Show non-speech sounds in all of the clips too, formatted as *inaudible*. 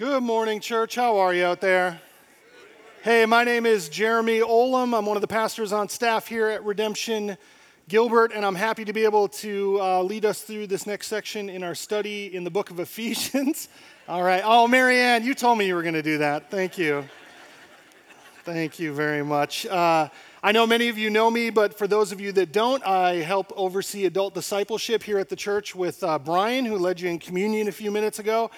Good morning, church. How are you out there? Hey, my name is Jeremy Olam. I'm one of the pastors on staff here at Redemption Gilbert, and I'm happy to be able to uh, lead us through this next section in our study in the book of *laughs* Ephesians. All right. Oh, Marianne, you told me you were going to do that. Thank you. Thank you very much. Uh, I know many of you know me, but for those of you that don't, I help oversee adult discipleship here at the church with uh, Brian, who led you in communion a few minutes ago.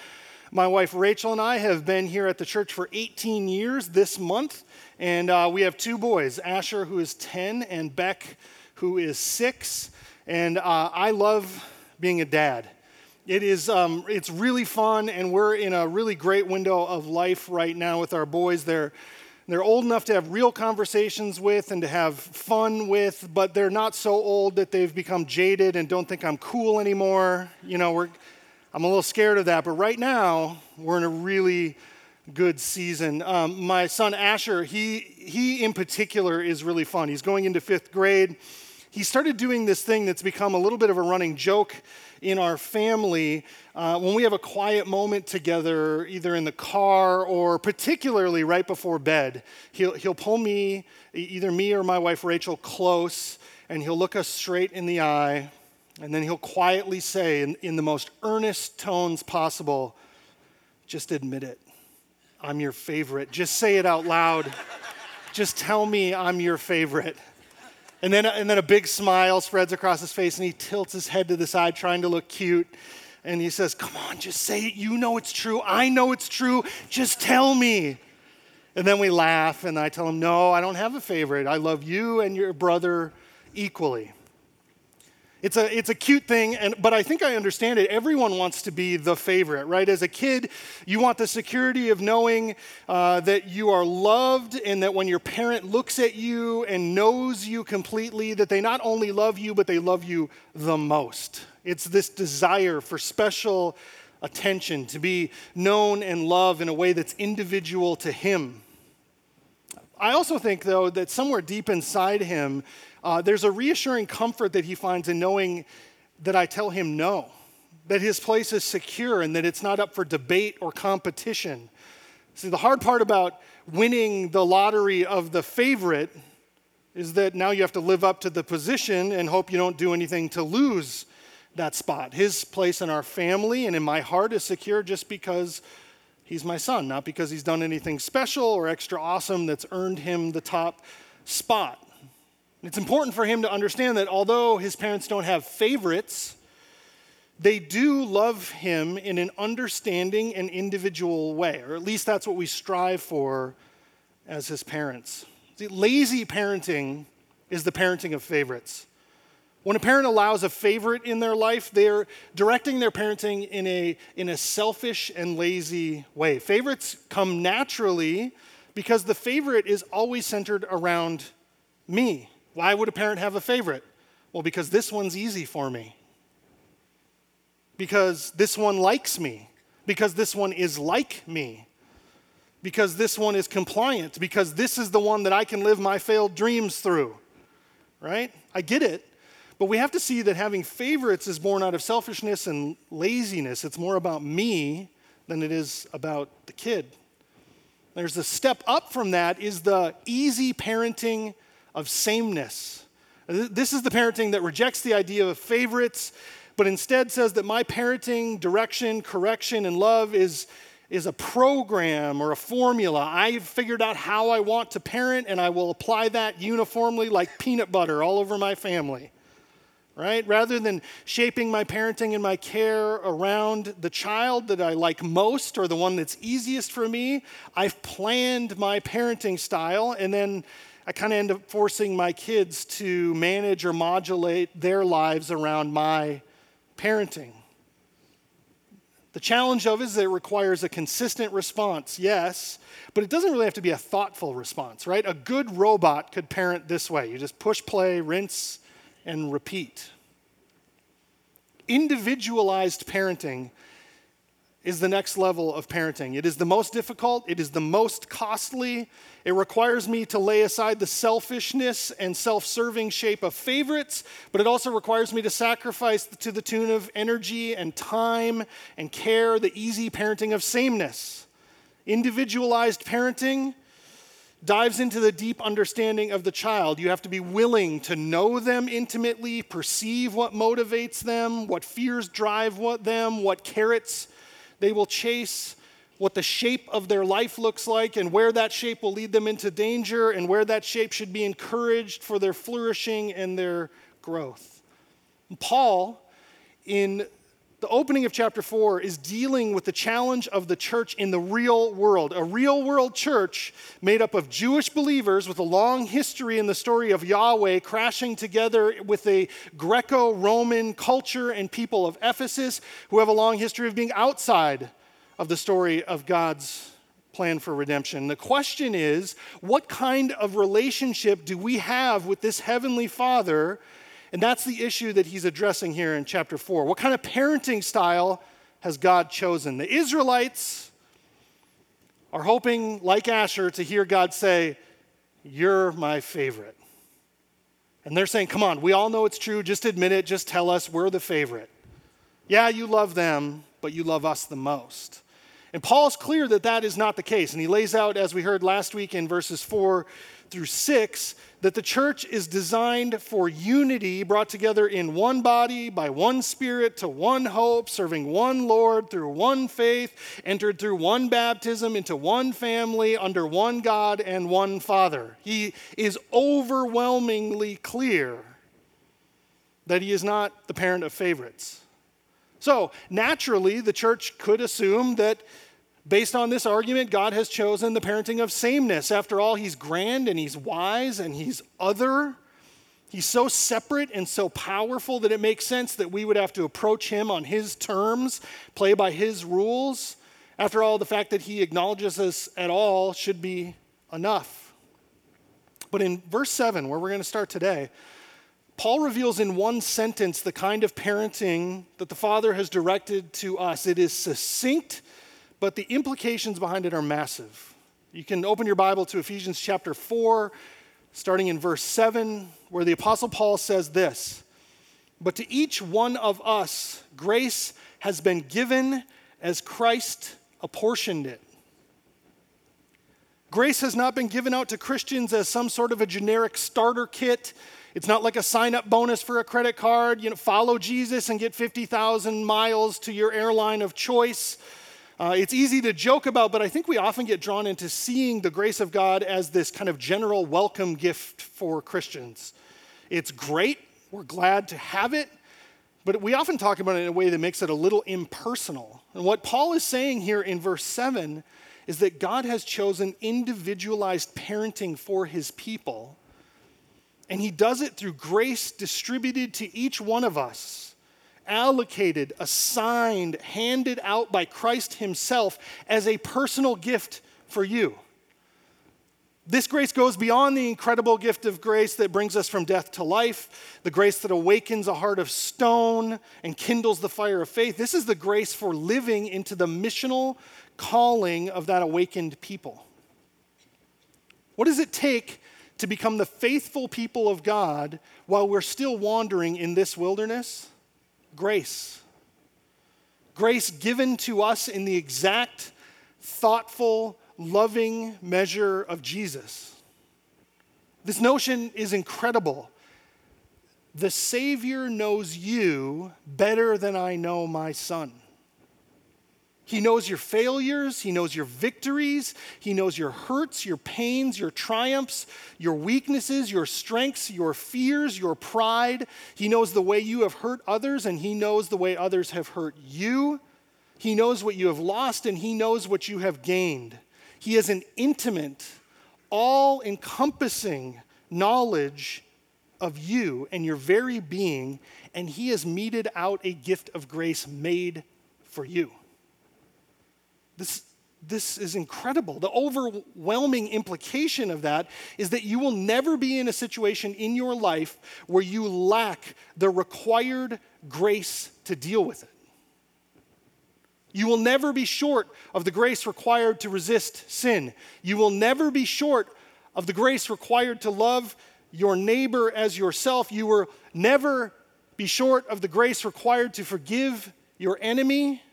My wife Rachel and I have been here at the church for 18 years this month, and uh, we have two boys Asher, who is 10, and Beck, who is 6. And uh, I love being a dad. It is, um, it's really fun, and we're in a really great window of life right now with our boys. They're, they're old enough to have real conversations with and to have fun with, but they're not so old that they've become jaded and don't think I'm cool anymore. You know, we're, I'm a little scared of that, but right now we're in a really good season. Um, my son Asher, he, he in particular is really fun. He's going into fifth grade. He started doing this thing that's become a little bit of a running joke in our family uh, when we have a quiet moment together, either in the car or particularly right before bed. He'll, he'll pull me, either me or my wife Rachel, close, and he'll look us straight in the eye and then he'll quietly say, in, in the most earnest tones possible, just admit it. I'm your favorite. Just say it out loud. just tell me I'm your favorite. And then, and then a big smile spreads across his face, and he tilts his head to the side, trying to look cute. And he says, Come on, just say it. You know it's true. I know it's true. Just tell me. And then we laugh, and I tell him, No, I don't have a favorite. I love you and your brother equally. It's a, it's a cute thing, and, but I think I understand it. Everyone wants to be the favorite, right? As a kid, you want the security of knowing uh, that you are loved and that when your parent looks at you and knows you completely, that they not only love you, but they love you the most. It's this desire for special attention, to be known and loved in a way that's individual to him. I also think, though, that somewhere deep inside him, uh, there's a reassuring comfort that he finds in knowing that I tell him no, that his place is secure and that it's not up for debate or competition. See, the hard part about winning the lottery of the favorite is that now you have to live up to the position and hope you don't do anything to lose that spot. His place in our family and in my heart is secure just because he's my son, not because he's done anything special or extra awesome that's earned him the top spot. It's important for him to understand that although his parents don't have favorites, they do love him in an understanding and individual way, or at least that's what we strive for as his parents. See, lazy parenting is the parenting of favorites. When a parent allows a favorite in their life, they're directing their parenting in a, in a selfish and lazy way. Favorites come naturally because the favorite is always centered around me. Why would a parent have a favorite? Well, because this one's easy for me. Because this one likes me. Because this one is like me. Because this one is compliant. Because this is the one that I can live my failed dreams through. Right? I get it. But we have to see that having favorites is born out of selfishness and laziness. It's more about me than it is about the kid. There's a step up from that is the easy parenting of sameness. This is the parenting that rejects the idea of favorites, but instead says that my parenting, direction, correction, and love is, is a program or a formula. I've figured out how I want to parent, and I will apply that uniformly like peanut butter all over my family. Right? Rather than shaping my parenting and my care around the child that I like most or the one that's easiest for me, I've planned my parenting style and then I kind of end up forcing my kids to manage or modulate their lives around my parenting. The challenge of it is that it requires a consistent response, yes, but it doesn't really have to be a thoughtful response, right? A good robot could parent this way you just push play, rinse, and repeat. Individualized parenting is the next level of parenting. It is the most difficult, it is the most costly. It requires me to lay aside the selfishness and self serving shape of favorites, but it also requires me to sacrifice to the tune of energy and time and care the easy parenting of sameness. Individualized parenting dives into the deep understanding of the child. You have to be willing to know them intimately, perceive what motivates them, what fears drive what them, what carrots they will chase, what the shape of their life looks like, and where that shape will lead them into danger, and where that shape should be encouraged for their flourishing and their growth. Paul, in the opening of chapter 4 is dealing with the challenge of the church in the real world. A real world church made up of Jewish believers with a long history in the story of Yahweh crashing together with a Greco Roman culture and people of Ephesus who have a long history of being outside of the story of God's plan for redemption. The question is what kind of relationship do we have with this Heavenly Father? And that's the issue that he's addressing here in chapter 4. What kind of parenting style has God chosen? The Israelites are hoping, like Asher, to hear God say, You're my favorite. And they're saying, Come on, we all know it's true. Just admit it. Just tell us we're the favorite. Yeah, you love them, but you love us the most. And Paul's clear that that is not the case. And he lays out, as we heard last week in verses 4 through 6 that the church is designed for unity, brought together in one body, by one spirit, to one hope, serving one Lord, through one faith, entered through one baptism, into one family, under one God and one Father. He is overwhelmingly clear that he is not the parent of favorites. So, naturally, the church could assume that Based on this argument, God has chosen the parenting of sameness. After all, He's grand and He's wise and He's other. He's so separate and so powerful that it makes sense that we would have to approach Him on His terms, play by His rules. After all, the fact that He acknowledges us at all should be enough. But in verse 7, where we're going to start today, Paul reveals in one sentence the kind of parenting that the Father has directed to us. It is succinct but the implications behind it are massive. You can open your Bible to Ephesians chapter 4, starting in verse 7, where the Apostle Paul says this But to each one of us, grace has been given as Christ apportioned it. Grace has not been given out to Christians as some sort of a generic starter kit. It's not like a sign up bonus for a credit card. You know, follow Jesus and get 50,000 miles to your airline of choice. Uh, it's easy to joke about, but I think we often get drawn into seeing the grace of God as this kind of general welcome gift for Christians. It's great, we're glad to have it, but we often talk about it in a way that makes it a little impersonal. And what Paul is saying here in verse 7 is that God has chosen individualized parenting for his people, and he does it through grace distributed to each one of us allocated, assigned, handed out by Christ Himself as a personal gift for you. This grace goes beyond the incredible gift of grace that brings us from death to life, the grace that awakens a heart of stone and kindles the fire of faith. This is the grace for living into the missional calling of that awakened people. What does it take to become the faithful people of God while we're still wandering in this wilderness? Grace. Grace given to us in the exact, thoughtful, loving measure of Jesus. This notion is incredible. The Savior knows you better than I know my son. He knows your failures, He knows your victories, He knows your hurts, your pains, your triumphs, your weaknesses, your strengths, your fears, your pride. He knows the way you have hurt others, and He knows the way others have hurt you. He knows what you have lost, and He knows what you have gained. He has an intimate, all encompassing knowledge of you and your very being, and He has meted out a gift of grace made for you. This, this is incredible. The overwhelming implication of that is that you will never be in a situation in your life where you lack the required grace to deal with it. You will never be short of the grace required to resist sin. You will never be short of the grace required to love your neighbor as yourself. You will never be short of the grace required to forgive your enemy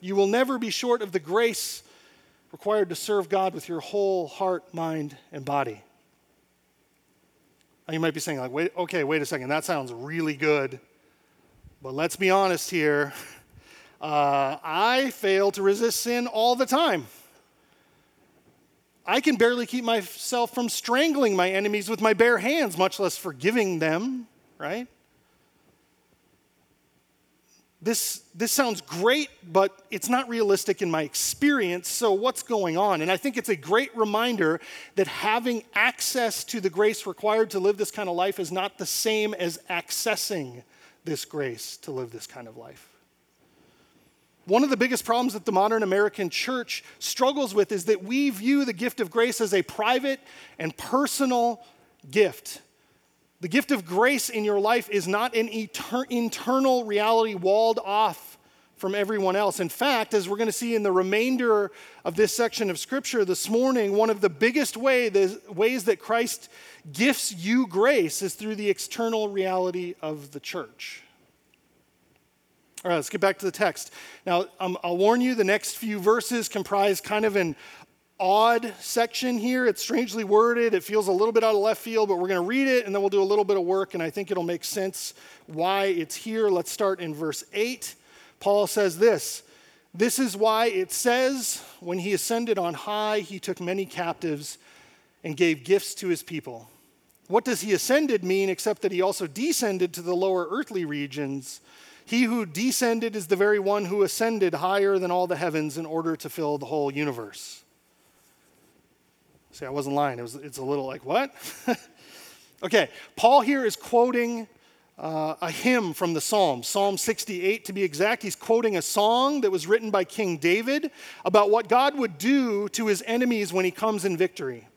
you will never be short of the grace required to serve God with your whole heart, mind, and body. Now you might be saying, like, wait, okay, wait a second, that sounds really good. But let's be honest here. *laughs* Uh, I fail to resist sin all the time. I can barely keep myself from strangling my enemies with my bare hands, much less forgiving them, right? This, this sounds great, but it's not realistic in my experience. So, what's going on? And I think it's a great reminder that having access to the grace required to live this kind of life is not the same as accessing this grace to live this kind of life. One of the biggest problems that the modern American church struggles with is that we view the gift of grace as a private and personal gift. The gift of grace in your life is not an etern- internal reality walled off from everyone else. In fact, as we're going to see in the remainder of this section of Scripture this morning, one of the biggest way, the ways that Christ gifts you grace is through the external reality of the church. All right, let's get back to the text. Now, um, I'll warn you, the next few verses comprise kind of an odd section here. It's strangely worded. It feels a little bit out of left field, but we're going to read it and then we'll do a little bit of work, and I think it'll make sense why it's here. Let's start in verse 8. Paul says this This is why it says, When he ascended on high, he took many captives and gave gifts to his people. What does he ascended mean except that he also descended to the lower earthly regions? He who descended is the very one who ascended higher than all the heavens in order to fill the whole universe. See, I wasn't lying. It was, it's a little like, what? *laughs* okay, Paul here is quoting uh, a hymn from the Psalms, Psalm 68 to be exact. He's quoting a song that was written by King David about what God would do to his enemies when he comes in victory.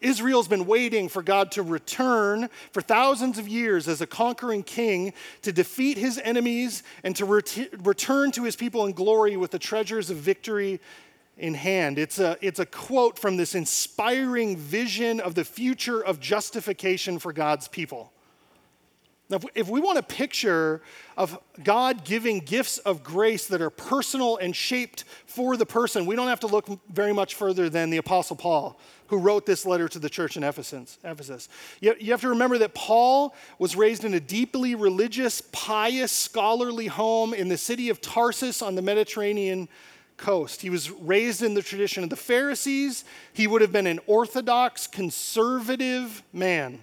Israel's been waiting for God to return for thousands of years as a conquering king to defeat his enemies and to ret- return to his people in glory with the treasures of victory in hand. It's a, it's a quote from this inspiring vision of the future of justification for God's people. Now, if we want a picture of God giving gifts of grace that are personal and shaped for the person, we don't have to look very much further than the Apostle Paul, who wrote this letter to the church in Ephesus. You have to remember that Paul was raised in a deeply religious, pious, scholarly home in the city of Tarsus on the Mediterranean coast. He was raised in the tradition of the Pharisees. He would have been an orthodox, conservative man.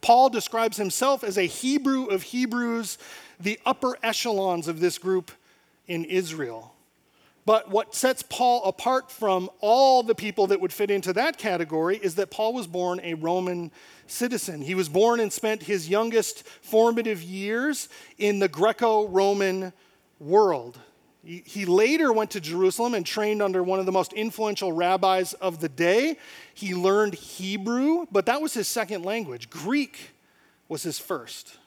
Paul describes himself as a Hebrew of Hebrews, the upper echelons of this group in Israel. But what sets Paul apart from all the people that would fit into that category is that Paul was born a Roman citizen. He was born and spent his youngest formative years in the Greco Roman world. He later went to Jerusalem and trained under one of the most influential rabbis of the day. He learned Hebrew, but that was his second language. Greek was his first.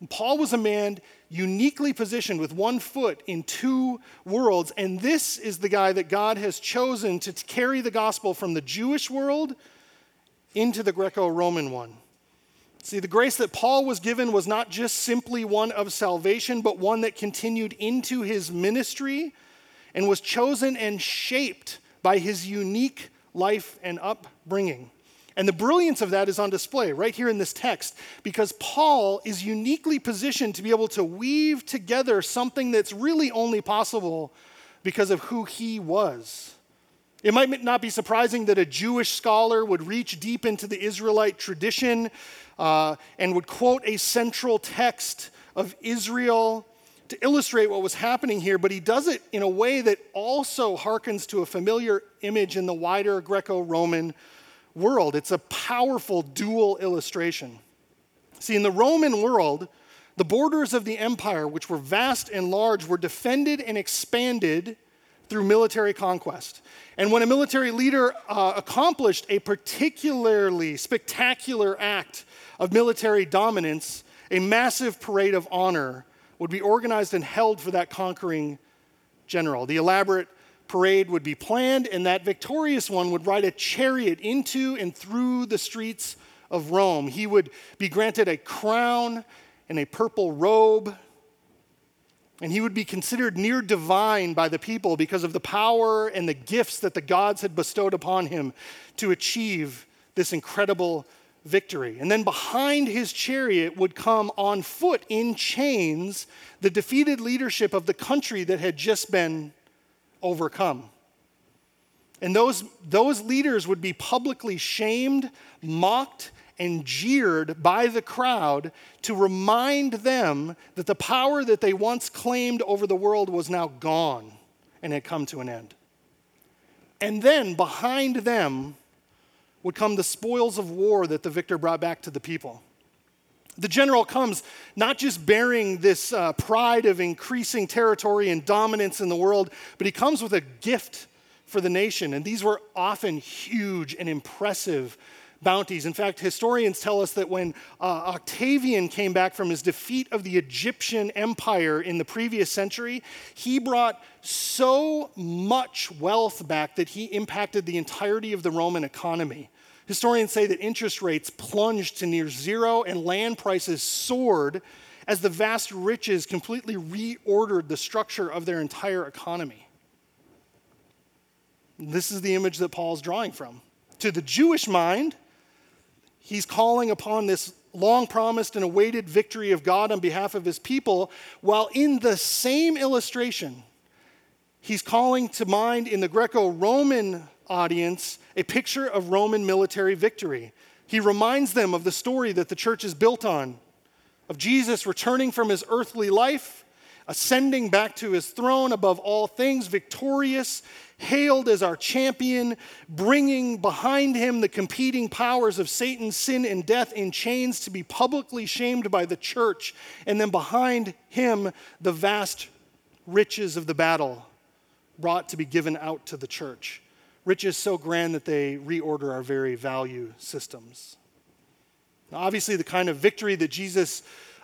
And Paul was a man uniquely positioned with one foot in two worlds, and this is the guy that God has chosen to carry the gospel from the Jewish world into the Greco Roman one. See, the grace that Paul was given was not just simply one of salvation, but one that continued into his ministry and was chosen and shaped by his unique life and upbringing. And the brilliance of that is on display right here in this text because Paul is uniquely positioned to be able to weave together something that's really only possible because of who he was. It might not be surprising that a Jewish scholar would reach deep into the Israelite tradition uh, and would quote a central text of Israel to illustrate what was happening here, but he does it in a way that also harkens to a familiar image in the wider Greco Roman world. It's a powerful dual illustration. See, in the Roman world, the borders of the empire, which were vast and large, were defended and expanded through military conquest. And when a military leader uh, accomplished a particularly spectacular act of military dominance, a massive parade of honor would be organized and held for that conquering general. The elaborate parade would be planned, and that victorious one would ride a chariot into and through the streets of Rome. He would be granted a crown and a purple robe. And he would be considered near divine by the people because of the power and the gifts that the gods had bestowed upon him to achieve this incredible victory. And then behind his chariot would come on foot in chains the defeated leadership of the country that had just been overcome. And those, those leaders would be publicly shamed, mocked, and jeered by the crowd to remind them that the power that they once claimed over the world was now gone and had come to an end. And then behind them would come the spoils of war that the victor brought back to the people. The general comes not just bearing this uh, pride of increasing territory and dominance in the world, but he comes with a gift for the nation. And these were often huge and impressive bounties. In fact, historians tell us that when uh, Octavian came back from his defeat of the Egyptian empire in the previous century, he brought so much wealth back that he impacted the entirety of the Roman economy. Historians say that interest rates plunged to near zero and land prices soared as the vast riches completely reordered the structure of their entire economy. This is the image that Paul's drawing from. To the Jewish mind, he's calling upon this long promised and awaited victory of God on behalf of his people, while in the same illustration, he's calling to mind in the Greco Roman audience a picture of Roman military victory. He reminds them of the story that the church is built on of Jesus returning from his earthly life, ascending back to his throne above all things, victorious, hailed as our champion, bringing behind him the competing powers of Satan, sin, and death in chains to be publicly shamed by the church, and then behind him, the vast riches of the battle brought to be given out to the church. Riches so grand that they reorder our very value systems. Now, obviously, the kind of victory that Jesus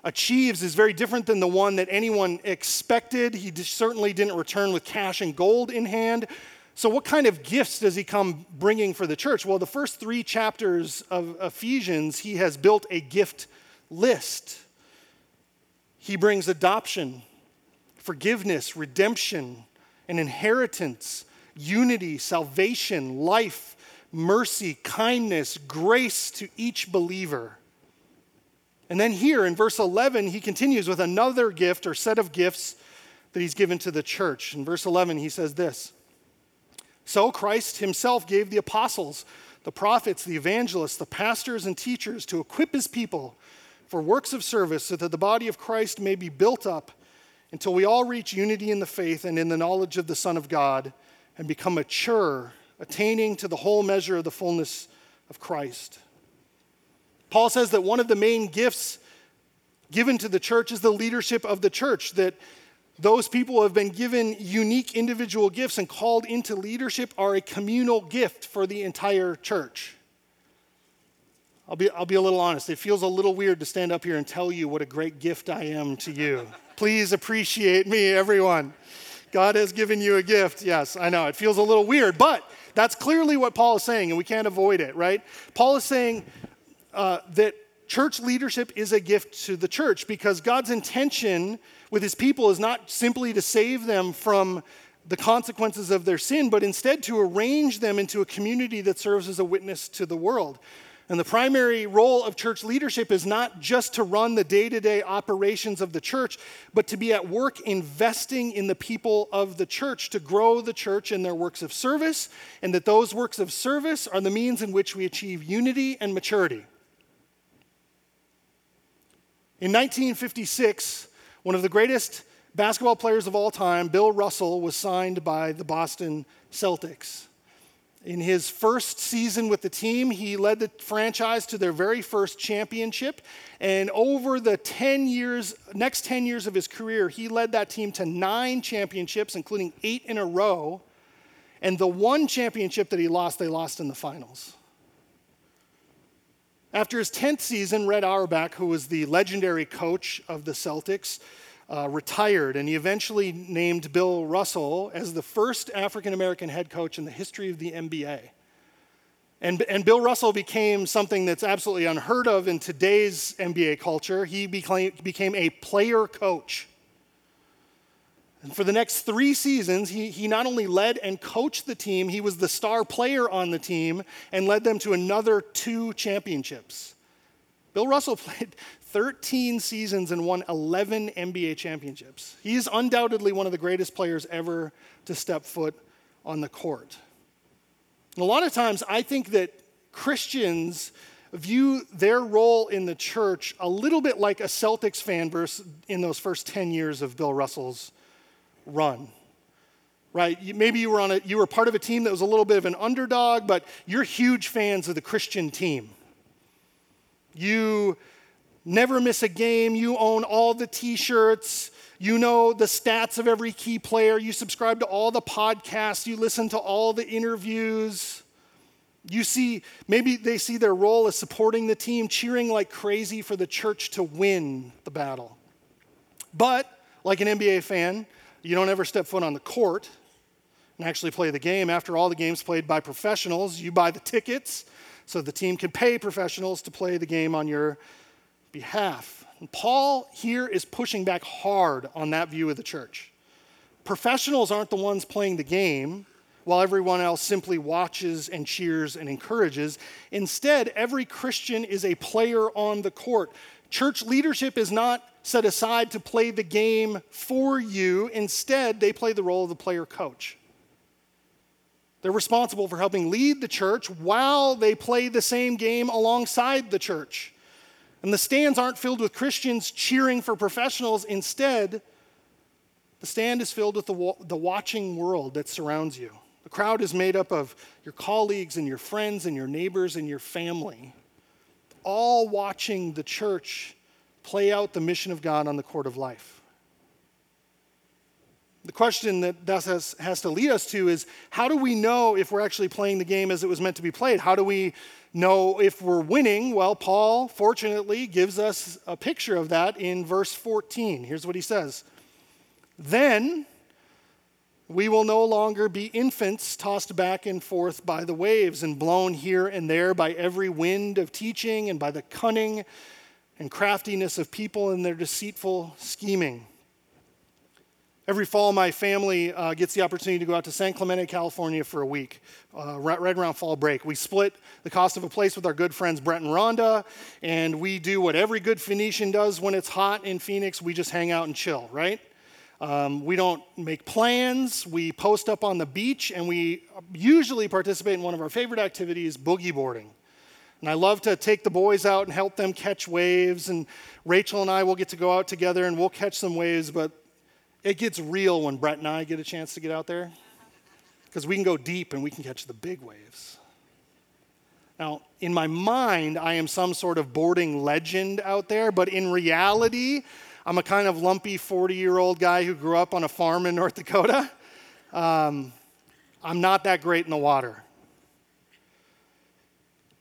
achieves is very different than the one that anyone expected. He certainly didn't return with cash and gold in hand. So, what kind of gifts does he come bringing for the church? Well, the first three chapters of Ephesians, he has built a gift list. He brings adoption, forgiveness, redemption, an inheritance, unity, salvation, life, mercy, kindness, grace to each believer. And then here in verse 11, he continues with another gift or set of gifts that he's given to the church. In verse 11, he says this So Christ himself gave the apostles, the prophets, the evangelists, the pastors, and teachers to equip his people for works of service so that the body of Christ may be built up until we all reach unity in the faith and in the knowledge of the Son of God and become mature, attaining to the whole measure of the fullness of Christ. Paul says that one of the main gifts given to the church is the leadership of the church, that those people who have been given unique individual gifts and called into leadership are a communal gift for the entire church. I'll be, I'll be a little honest. It feels a little weird to stand up here and tell you what a great gift I am to you. Please appreciate me, everyone. God has given you a gift. Yes, I know. It feels a little weird, but that's clearly what Paul is saying, and we can't avoid it, right? Paul is saying uh, that church leadership is a gift to the church because God's intention with his people is not simply to save them from the consequences of their sin, but instead to arrange them into a community that serves as a witness to the world. And the primary role of church leadership is not just to run the day to day operations of the church, but to be at work investing in the people of the church to grow the church in their works of service, and that those works of service are the means in which we achieve unity and maturity. In 1956, one of the greatest basketball players of all time, Bill Russell, was signed by the Boston Celtics. In his first season with the team, he led the franchise to their very first championship. And over the 10 years, next 10 years of his career, he led that team to nine championships, including eight in a row. And the one championship that he lost, they lost in the finals. After his 10th season, Red Auerbach, who was the legendary coach of the Celtics, uh, retired, and he eventually named Bill Russell as the first African American head coach in the history of the NBA. And, and Bill Russell became something that's absolutely unheard of in today's NBA culture. He became, became a player coach. And for the next three seasons, he, he not only led and coached the team, he was the star player on the team and led them to another two championships. Bill Russell *laughs* played 13 seasons and won 11 NBA championships. He is undoubtedly one of the greatest players ever to step foot on the court. And a lot of times, I think that Christians view their role in the church a little bit like a Celtics fan versus in those first 10 years of Bill Russell's run. Right? Maybe you were on a you were part of a team that was a little bit of an underdog, but you're huge fans of the Christian team. You never miss a game, you own all the t-shirts, you know the stats of every key player, you subscribe to all the podcasts, you listen to all the interviews. You see, maybe they see their role as supporting the team, cheering like crazy for the church to win the battle. But, like an NBA fan, you don't ever step foot on the court and actually play the game. After all, the game's played by professionals. You buy the tickets so the team can pay professionals to play the game on your behalf. And Paul here is pushing back hard on that view of the church. Professionals aren't the ones playing the game, while everyone else simply watches and cheers and encourages. Instead, every Christian is a player on the court. Church leadership is not set aside to play the game for you. Instead, they play the role of the player coach. They're responsible for helping lead the church while they play the same game alongside the church. And the stands aren't filled with Christians cheering for professionals. Instead, the stand is filled with the, the watching world that surrounds you. The crowd is made up of your colleagues and your friends and your neighbors and your family, all watching the church play out the mission of God on the court of life. The question that that has, has to lead us to is how do we know if we're actually playing the game as it was meant to be played? How do we know if we're winning? Well, Paul, fortunately, gives us a picture of that in verse 14. Here's what he says Then, we will no longer be infants tossed back and forth by the waves and blown here and there by every wind of teaching and by the cunning and craftiness of people and their deceitful scheming. Every fall, my family uh, gets the opportunity to go out to San Clemente, California for a week, uh, right, right, around fall break. We split the cost of a place with our good friends Brett and Rhonda, and we do what every good Phoenician does when it's hot in Phoenix. We just hang out and chill, right? Um, we don't make plans. We post up on the beach, and we usually participate in one of our favorite activities, boogie boarding. And I love to take the boys out and help them catch waves. And Rachel and I will get to go out together and we'll catch some waves, but it gets real when Brett and I get a chance to get out there because we can go deep and we can catch the big waves. Now, in my mind, I am some sort of boarding legend out there, but in reality, I'm a kind of lumpy 40 year old guy who grew up on a farm in North Dakota. Um, I'm not that great in the water.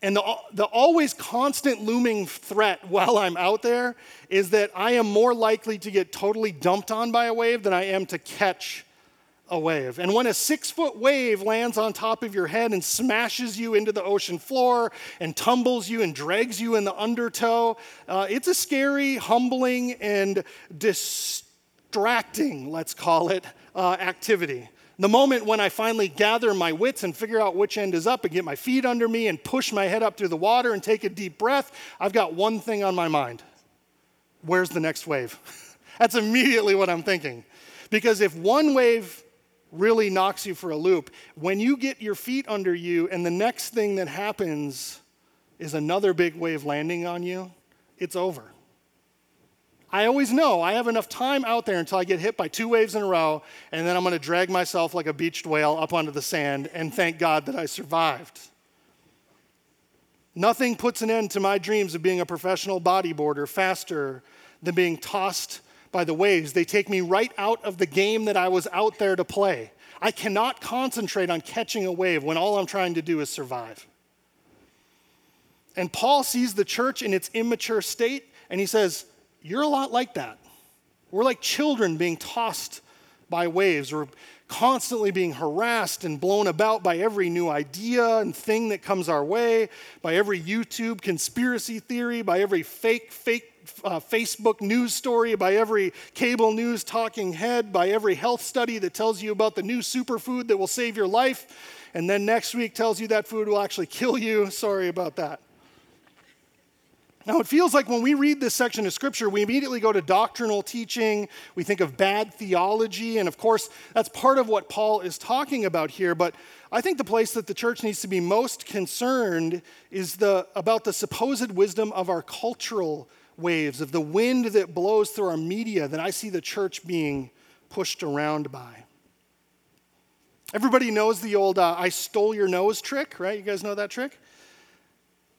And the, the always constant looming threat while I'm out there is that I am more likely to get totally dumped on by a wave than I am to catch a wave. And when a six foot wave lands on top of your head and smashes you into the ocean floor and tumbles you and drags you in the undertow, uh, it's a scary, humbling, and distracting, let's call it, uh, activity. The moment when I finally gather my wits and figure out which end is up and get my feet under me and push my head up through the water and take a deep breath, I've got one thing on my mind where's the next wave? *laughs* That's immediately what I'm thinking. Because if one wave really knocks you for a loop. When you get your feet under you and the next thing that happens is another big wave landing on you, it's over. I always know I have enough time out there until I get hit by two waves in a row, and then I'm going to drag myself like a beached whale up onto the sand and thank God that I survived. Nothing puts an end to my dreams of being a professional bodyboarder faster than being tossed by the waves. They take me right out of the game that I was out there to play. I cannot concentrate on catching a wave when all I'm trying to do is survive. And Paul sees the church in its immature state, and he says, You're a lot like that. We're like children being tossed by waves. We're constantly being harassed and blown about by every new idea and thing that comes our way, by every YouTube conspiracy theory, by every fake, fake uh, Facebook news story, by every cable news talking head, by every health study that tells you about the new superfood that will save your life, and then next week tells you that food will actually kill you. *laughs* Sorry about that. Now, it feels like when we read this section of scripture, we immediately go to doctrinal teaching. We think of bad theology. And of course, that's part of what Paul is talking about here. But I think the place that the church needs to be most concerned is the, about the supposed wisdom of our cultural waves, of the wind that blows through our media that I see the church being pushed around by. Everybody knows the old uh, I stole your nose trick, right? You guys know that trick?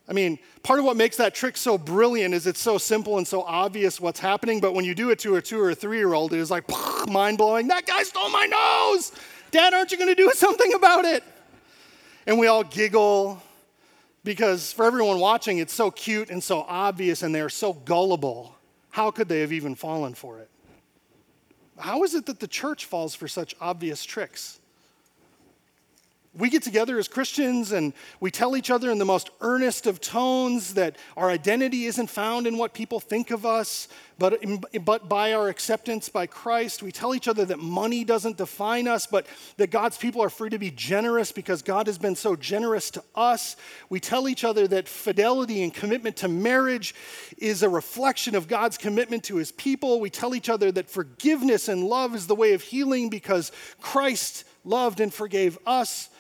I mean, part of what makes that trick so brilliant is it's so simple and so obvious what's happening, but when you do it to a two or a three year old, it is like *laughs* mind blowing. That guy stole my nose! Dad, aren't you to do *laughs* something about it? And we all giggle because for everyone watching, it's so cute and so obvious and they're so gullible. How could they have even fallen for it? How is it that the church falls for such obvious tricks? We get together as Christians and we tell each other in the most earnest of tones that our identity isn't found in what people think of us, but, but by our acceptance by Christ. We tell each other that money doesn't define us, but that God's people are free to be generous because God has been so generous to us. We tell each other that fidelity and commitment to marriage is a reflection of God's commitment to his people. We tell each other that forgiveness and love is the way of healing because Christ loved and forgave us.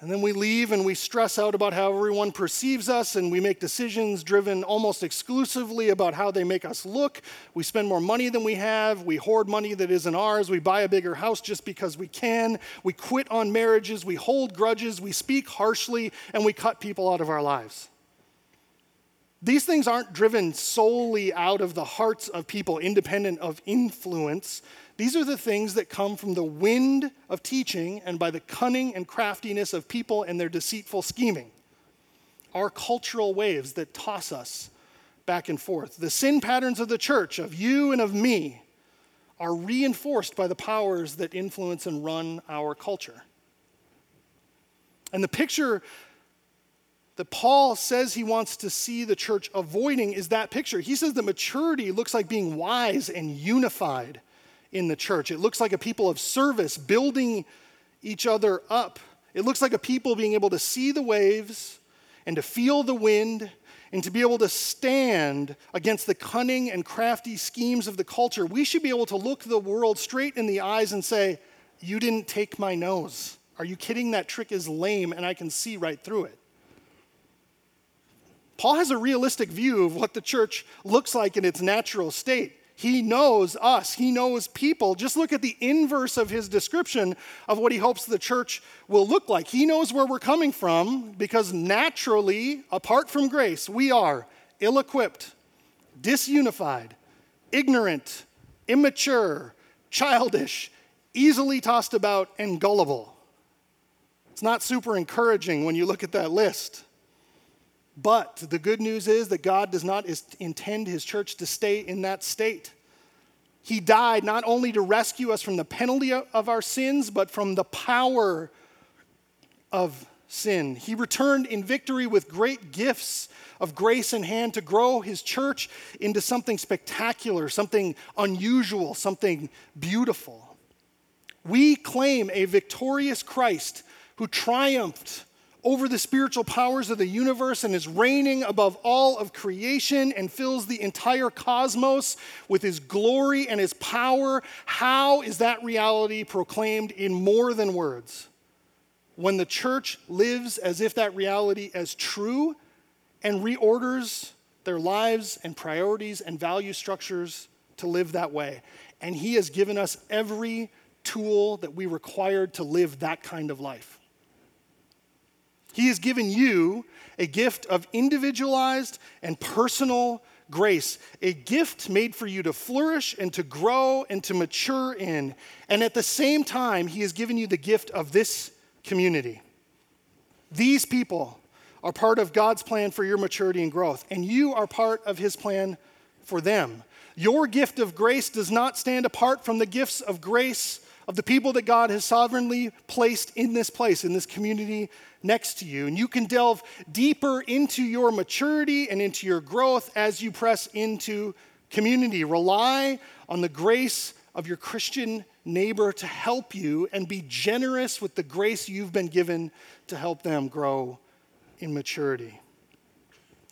And then we leave and we stress out about how everyone perceives us, and we make decisions driven almost exclusively about how they make us look. We spend more money than we have. We hoard money that isn't ours. We buy a bigger house just because we can. We quit on marriages. We hold grudges. We speak harshly, and we cut people out of our lives. These things aren't driven solely out of the hearts of people independent of influence. These are the things that come from the wind of teaching and by the cunning and craftiness of people and their deceitful scheming. Our cultural waves that toss us back and forth. The sin patterns of the church, of you and of me, are reinforced by the powers that influence and run our culture. And the picture that Paul says he wants to see the church avoiding is that picture. He says that maturity looks like being wise and unified in the church. It looks like a people of service, building each other up. It looks like a people being able to see the waves and to feel the wind and to be able to stand against the cunning and crafty schemes of the culture. We should be able to look the world straight in the eyes and say, You didn't take my nose. Are you kidding? That trick is lame and I can see right through it. Paul has a realistic view of what the church looks like in its natural state. He knows us, He knows people. Just look at the inverse of his description of what he hopes the church will look like. He knows where we're coming from because naturally, apart from grace, we are ill equipped, disunified, ignorant, immature, childish, easily tossed about, and gullible. It's not super encouraging when you look at that list. But the good news is that God does not intend his church to stay in that state. He died not only to rescue us from the penalty of our sins, but from the power of sin. He returned in victory with great gifts of grace in hand to grow his church into something spectacular, something unusual, something beautiful. We claim a victorious Christ who triumphed over the spiritual powers of the universe and is reigning above all of creation and fills the entire cosmos with his glory and his power, how is that reality proclaimed in more than words? When the church lives as if that reality is true and reorders their lives and priorities and value structures to live that way. And he has given us every tool that we required to live that kind of life. He has given you a gift of individualized and personal grace, a gift made for you to flourish and to grow and to mature in. And at the same time, He has given you the gift of this community. These people are part of God's plan for your maturity and growth, and you are part of His plan for them. Your gift of grace does not stand apart from the gifts of grace of the people that God has sovereignly placed in this place, in this community next to you. And you can delve deeper into your maturity and into your growth as you press into community. Rely on the grace of your Christian neighbor to help you and be generous with the grace you've been given to help them grow in maturity.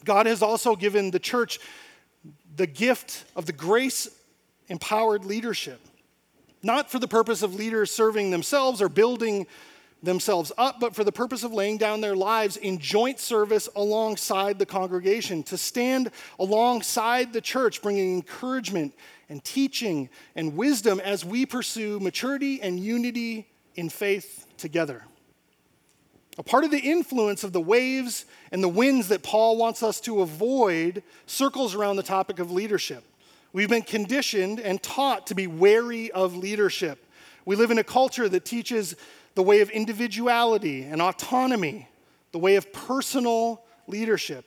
God has also given the church the gift of the grace empowered leadership, not for the purpose of leaders serving themselves or building themselves up, but for the purpose of laying down their lives in joint service alongside the congregation, to stand alongside the church, bringing encouragement and teaching and wisdom as we pursue maturity and unity in faith together. A part of the influence of the waves and the winds that Paul wants us to avoid circles around the topic of leadership. We've been conditioned and taught to be wary of leadership. We live in a culture that teaches the way of individuality and autonomy, the way of personal leadership.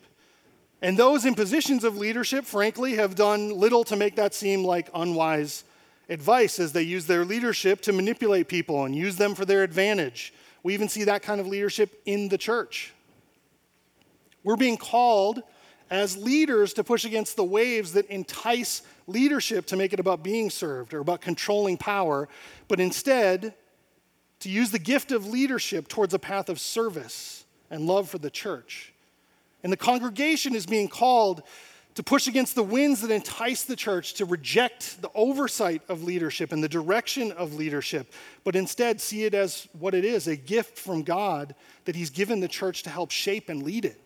And those in positions of leadership, frankly, have done little to make that seem like unwise advice as they use their leadership to manipulate people and use them for their advantage. We even see that kind of leadership in the church. We're being called as leaders to push against the waves that entice leadership to make it about being served or about controlling power, but instead to use the gift of leadership towards a path of service and love for the church. And the congregation is being called to push against the winds that entice the church to reject the oversight of leadership and the direction of leadership, but instead see it as what it is a gift from God that He's given the church to help shape and lead it.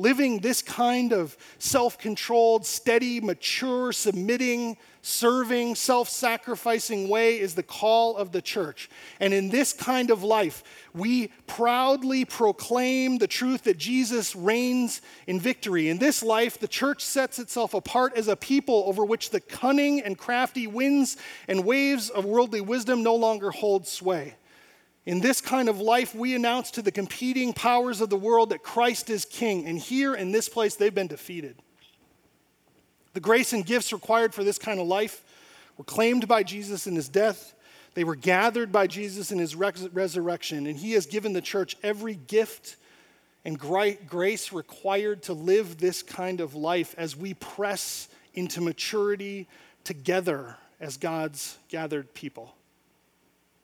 Living this kind of self controlled, steady, mature, submitting, serving, self sacrificing way is the call of the church. And in this kind of life, we proudly proclaim the truth that Jesus reigns in victory. In this life, the church sets itself apart as a people over which the cunning and crafty winds and waves of worldly wisdom no longer hold sway. In this kind of life, we announce to the competing powers of the world that Christ is king, and here in this place, they've been defeated. The grace and gifts required for this kind of life were claimed by Jesus in his death. They were gathered by Jesus in his resurrection, and he has given the church every gift and grace required to live this kind of life as we press into maturity together as God's gathered people.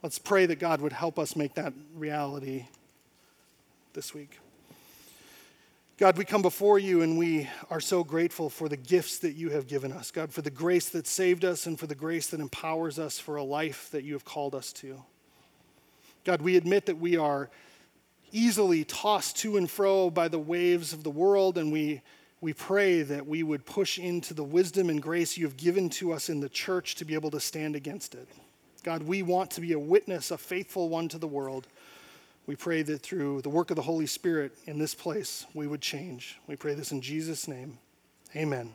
Let's pray that God would help us make that reality this week. God, we come before you and we are so grateful for the gifts that you have given us. God, for the grace that saved us and for the grace that empowers us for a life that you have called us to. God, we admit that we are easily tossed to and fro by the waves of the world, and we, we pray that we would push into the wisdom and grace you have given to us in the church to be able to stand against it. God, we want to be a witness, a faithful one to the world. We pray that through the work of the Holy Spirit in this place, we would change. We pray this in Jesus' name. Amen.